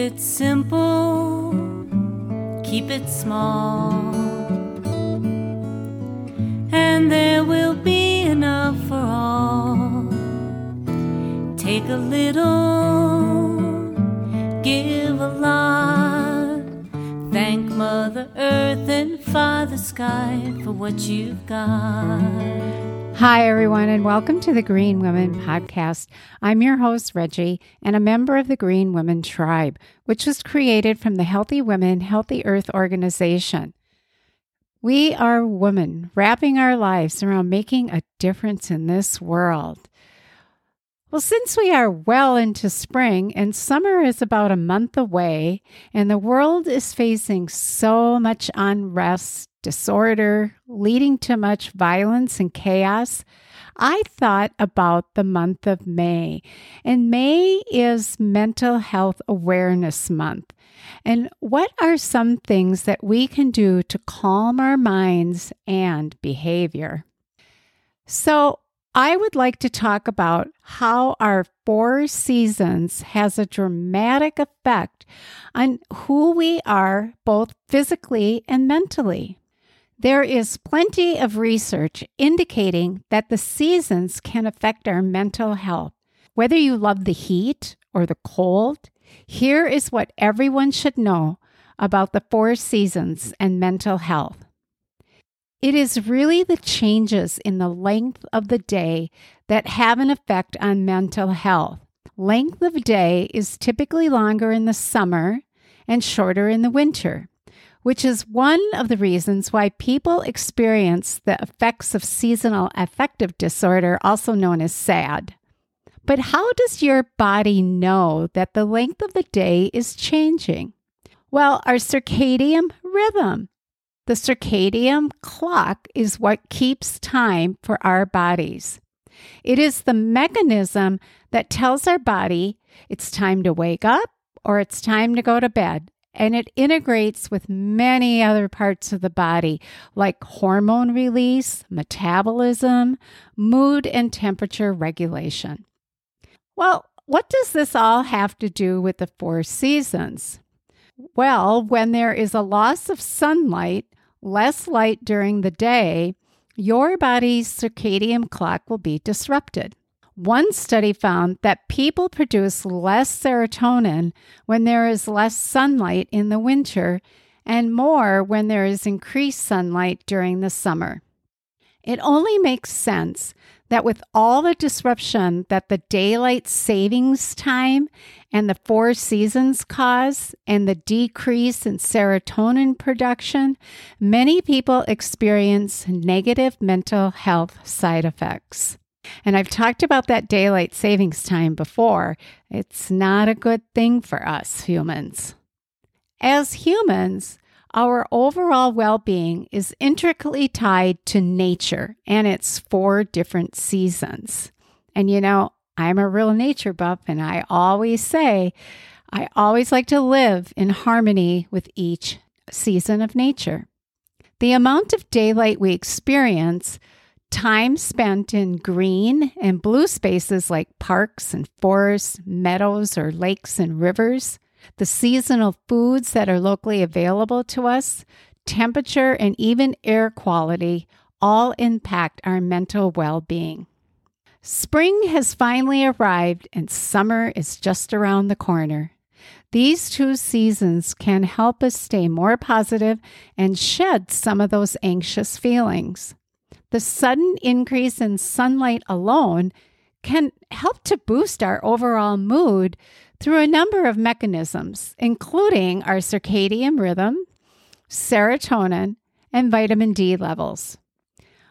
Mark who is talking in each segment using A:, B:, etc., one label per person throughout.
A: it simple, keep it small, and there will be enough for all. Take a little, give a lot. Thank Mother Earth and Father Sky for what you've got.
B: Hi, everyone, and welcome to the Green Women Podcast. I'm your host, Reggie, and a member of the Green Women Tribe, which was created from the Healthy Women, Healthy Earth organization. We are women wrapping our lives around making a difference in this world. Well, since we are well into spring and summer is about a month away, and the world is facing so much unrest, disorder, leading to much violence and chaos, I thought about the month of May. And May is Mental Health Awareness Month. And what are some things that we can do to calm our minds and behavior? So, I would like to talk about how our four seasons has a dramatic effect on who we are both physically and mentally. There is plenty of research indicating that the seasons can affect our mental health. Whether you love the heat or the cold, here is what everyone should know about the four seasons and mental health. It is really the changes in the length of the day that have an effect on mental health. Length of day is typically longer in the summer and shorter in the winter which is one of the reasons why people experience the effects of seasonal affective disorder, also known as SAD. But how does your body know that the length of the day is changing? Well, our circadian rhythm. The circadian clock is what keeps time for our bodies. It is the mechanism that tells our body it's time to wake up or it's time to go to bed and it integrates with many other parts of the body, like hormone release, metabolism, mood, and temperature regulation. Well, what does this all have to do with the four seasons? Well, when there is a loss of sunlight, less light during the day, your body's circadian clock will be disrupted. One study found that people produce less serotonin when there is less sunlight in the winter and more when there is increased sunlight during the summer. It only makes sense that with all the disruption that the daylight savings time and the four seasons cause and the decrease in serotonin production, many people experience negative mental health side effects. And I've talked about that daylight savings time before. It's not a good thing for us humans. As humans, our overall well being is intricately tied to nature and its four different seasons. And you know, I'm a real nature buff, and I always say, I always like to live in harmony with each season of nature. The amount of daylight we experience time spent in green and blue spaces like parks and forests, meadows, or lakes and rivers, the seasonal foods that are locally available to us, temperature, and even air quality all impact our mental well being. Spring has finally arrived and summer is just around the corner. These two seasons can help us stay more positive and shed some of those anxious feelings. The sudden increase in sunlight alone can help to boost our overall mood through a number of mechanisms, including our circadian rhythm, serotonin, and vitamin D levels.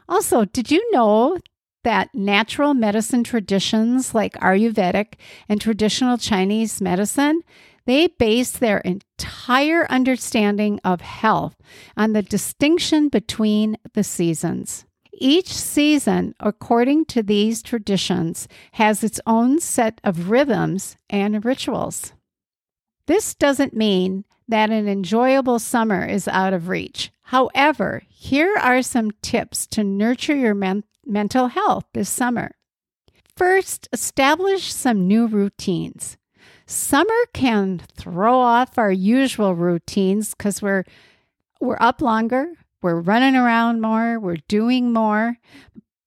B: Also, did you know that natural medicine traditions like Ayurvedic and traditional Chinese medicine, they base their entire understanding of health on the distinction between the seasons. Each season, according to these traditions, has its own set of rhythms and rituals. This doesn't mean that an enjoyable summer is out of reach. However, here are some tips to nurture your men- mental health this summer. First, establish some new routines. Summer can throw off our usual routines because we're we're up longer, we're running around more, we're doing more.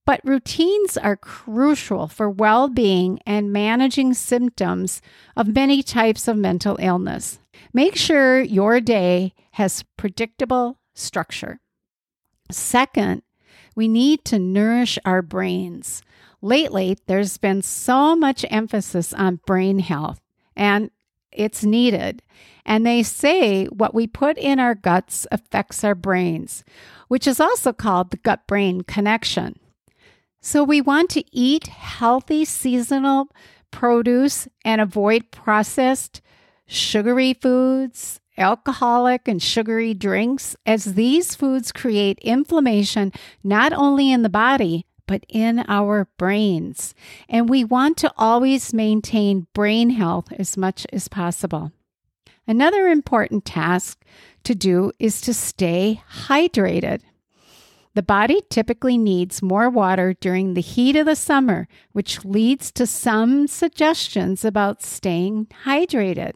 B: But routines are crucial for well being and managing symptoms of many types of mental illness. Make sure your day has predictable structure. Second, we need to nourish our brains. Lately, there's been so much emphasis on brain health, and it's needed. And they say what we put in our guts affects our brains, which is also called the gut brain connection. So we want to eat healthy seasonal produce and avoid processed sugary foods, alcoholic and sugary drinks, as these foods create inflammation not only in the body, but in our brains. And we want to always maintain brain health as much as possible. Another important task to do is to stay hydrated. The body typically needs more water during the heat of the summer, which leads to some suggestions about staying hydrated.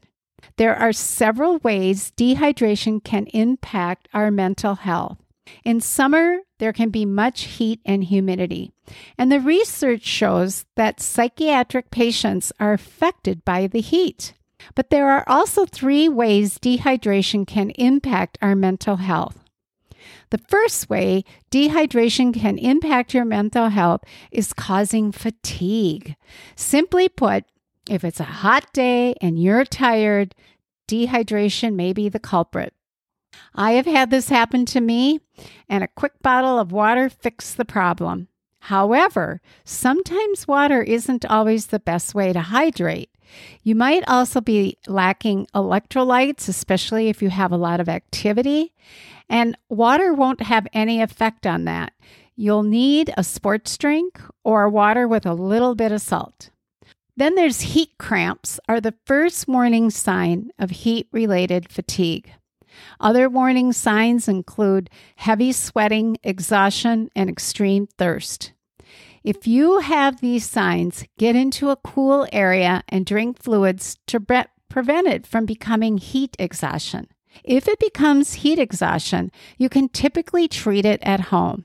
B: There are several ways dehydration can impact our mental health. In summer, there can be much heat and humidity, and the research shows that psychiatric patients are affected by the heat. But there are also three ways dehydration can impact our mental health. The first way dehydration can impact your mental health is causing fatigue. Simply put, if it's a hot day and you're tired, dehydration may be the culprit. I have had this happen to me, and a quick bottle of water fixed the problem. However, sometimes water isn't always the best way to hydrate. You might also be lacking electrolytes, especially if you have a lot of activity, and water won't have any effect on that. You'll need a sports drink or water with a little bit of salt. Then there's heat cramps are the first warning sign of heat related fatigue. Other warning signs include heavy sweating, exhaustion, and extreme thirst. If you have these signs, get into a cool area and drink fluids to pre- prevent it from becoming heat exhaustion. If it becomes heat exhaustion, you can typically treat it at home.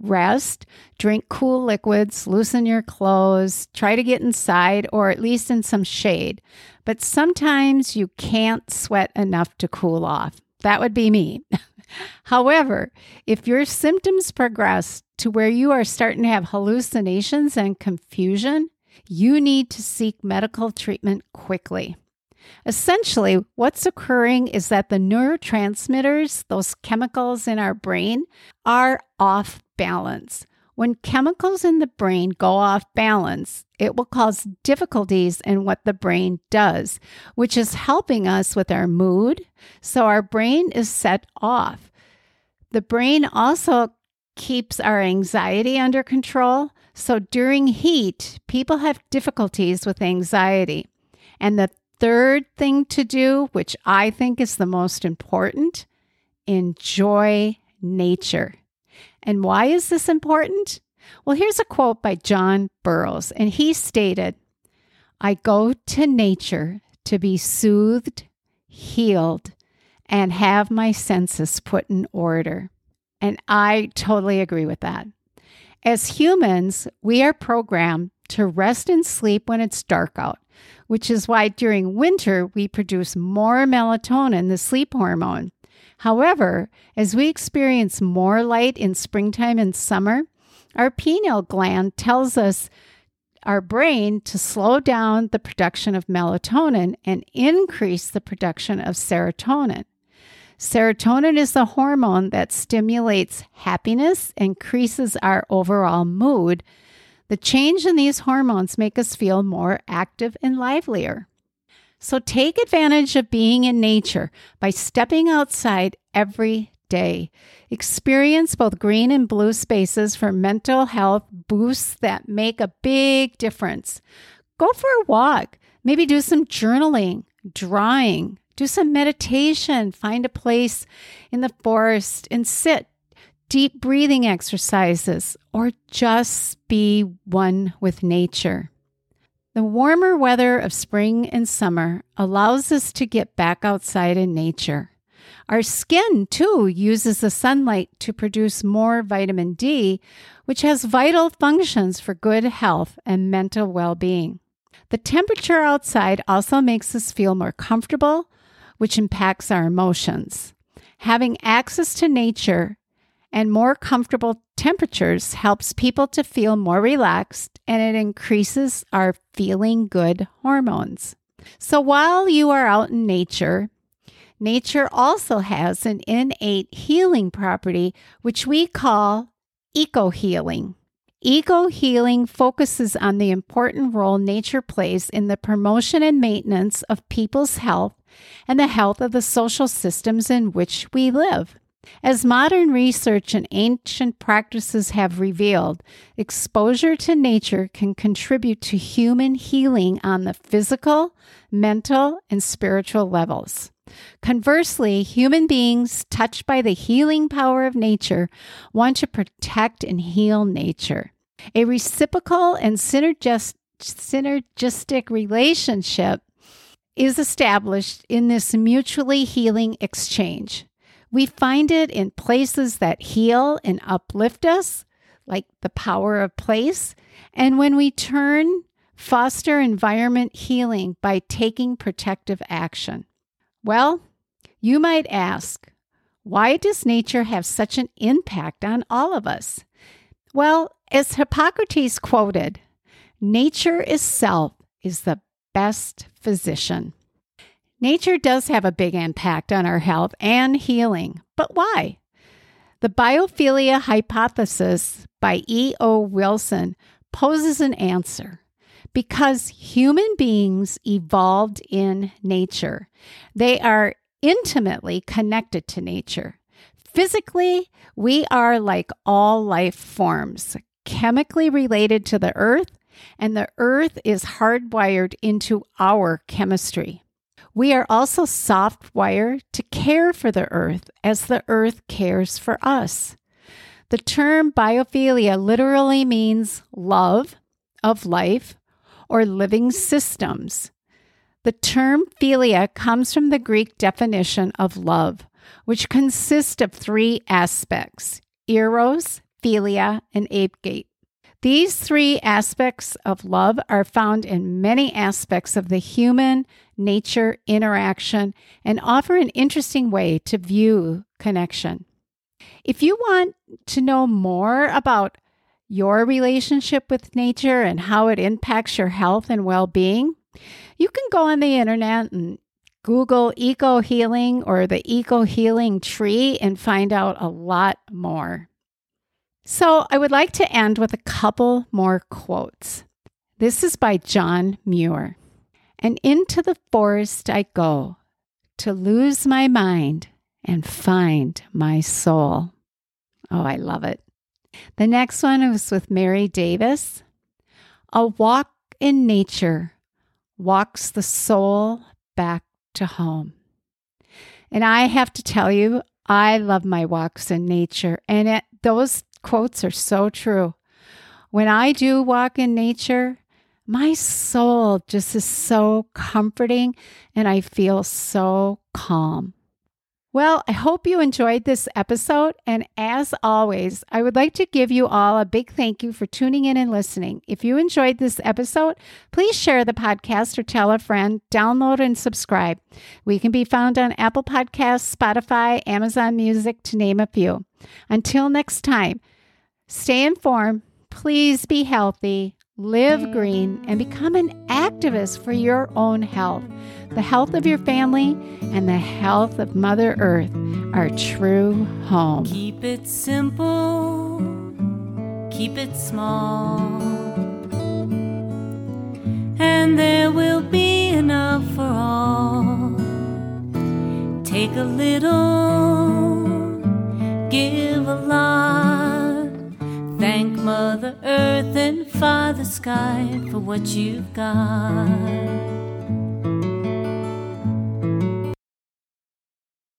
B: Rest, drink cool liquids, loosen your clothes, try to get inside or at least in some shade. But sometimes you can't sweat enough to cool off. That would be me. However, if your symptoms progress to where you are starting to have hallucinations and confusion, you need to seek medical treatment quickly. Essentially, what's occurring is that the neurotransmitters, those chemicals in our brain, are off balance. When chemicals in the brain go off balance, it will cause difficulties in what the brain does, which is helping us with our mood. So our brain is set off. The brain also keeps our anxiety under control. So during heat, people have difficulties with anxiety. And the third thing to do, which I think is the most important, enjoy nature. And why is this important? Well, here's a quote by John Burroughs, and he stated, I go to nature to be soothed, healed, and have my senses put in order. And I totally agree with that. As humans, we are programmed to rest and sleep when it's dark out which is why during winter we produce more melatonin, the sleep hormone. However, as we experience more light in springtime and summer, our pineal gland tells us our brain to slow down the production of melatonin and increase the production of serotonin. Serotonin is the hormone that stimulates happiness, increases our overall mood, the change in these hormones make us feel more active and livelier. So take advantage of being in nature by stepping outside every day. Experience both green and blue spaces for mental health boosts that make a big difference. Go for a walk, maybe do some journaling, drawing, do some meditation, find a place in the forest and sit deep breathing exercises, or just be one with nature. The warmer weather of spring and summer allows us to get back outside in nature. Our skin, too, uses the sunlight to produce more vitamin D, which has vital functions for good health and mental well being. The temperature outside also makes us feel more comfortable, which impacts our emotions. Having access to nature and more comfortable temperatures helps people to feel more relaxed and it increases our feeling good hormones. So while you are out in nature, nature also has an innate healing property, which we call eco healing. Eco healing focuses on the important role nature plays in the promotion and maintenance of people's health and the health of the social systems in which we live. As modern research and ancient practices have revealed, exposure to nature can contribute to human healing on the physical, mental, and spiritual levels. Conversely, human beings touched by the healing power of nature want to protect and heal nature. A reciprocal and synergistic relationship is established in this mutually healing exchange. We find it in places that heal and uplift us, like the power of place, and when we turn, foster environment healing by taking protective action. Well, you might ask, why does nature have such an impact on all of us? Well, as Hippocrates quoted, nature itself is the best physician. Nature does have a big impact on our health and healing, but why? The biophilia hypothesis by E.O. Wilson poses an answer because human beings evolved in nature. They are intimately connected to nature. Physically, we are like all life forms, chemically related to the earth, and the earth is hardwired into our chemistry. We are also soft wired to care for the earth as the earth cares for us. The term biophilia literally means love of life or living systems. The term philia comes from the Greek definition of love, which consists of three aspects eros, philia, and agapes. These three aspects of love are found in many aspects of the human nature interaction and offer an interesting way to view connection. If you want to know more about your relationship with nature and how it impacts your health and well being, you can go on the internet and Google eco healing or the eco healing tree and find out a lot more. So, I would like to end with a couple more quotes. This is by John Muir. And into the forest I go to lose my mind and find my soul. Oh, I love it. The next one was with Mary Davis. A walk in nature walks the soul back to home. And I have to tell you, I love my walks in nature, and it, those quotes are so true. When I do walk in nature, my soul just is so comforting and I feel so calm. Well, I hope you enjoyed this episode. And as always, I would like to give you all a big thank you for tuning in and listening. If you enjoyed this episode, please share the podcast or tell a friend, download and subscribe. We can be found on Apple Podcasts, Spotify, Amazon Music, to name a few. Until next time, stay informed. Please be healthy live green, and become an activist for your own health. The health of your family and the health of Mother Earth are true home.
A: Keep it simple, keep it small, and there will be enough for all. Take a little, give a lot Mother Earth and Father Sky for what you've got.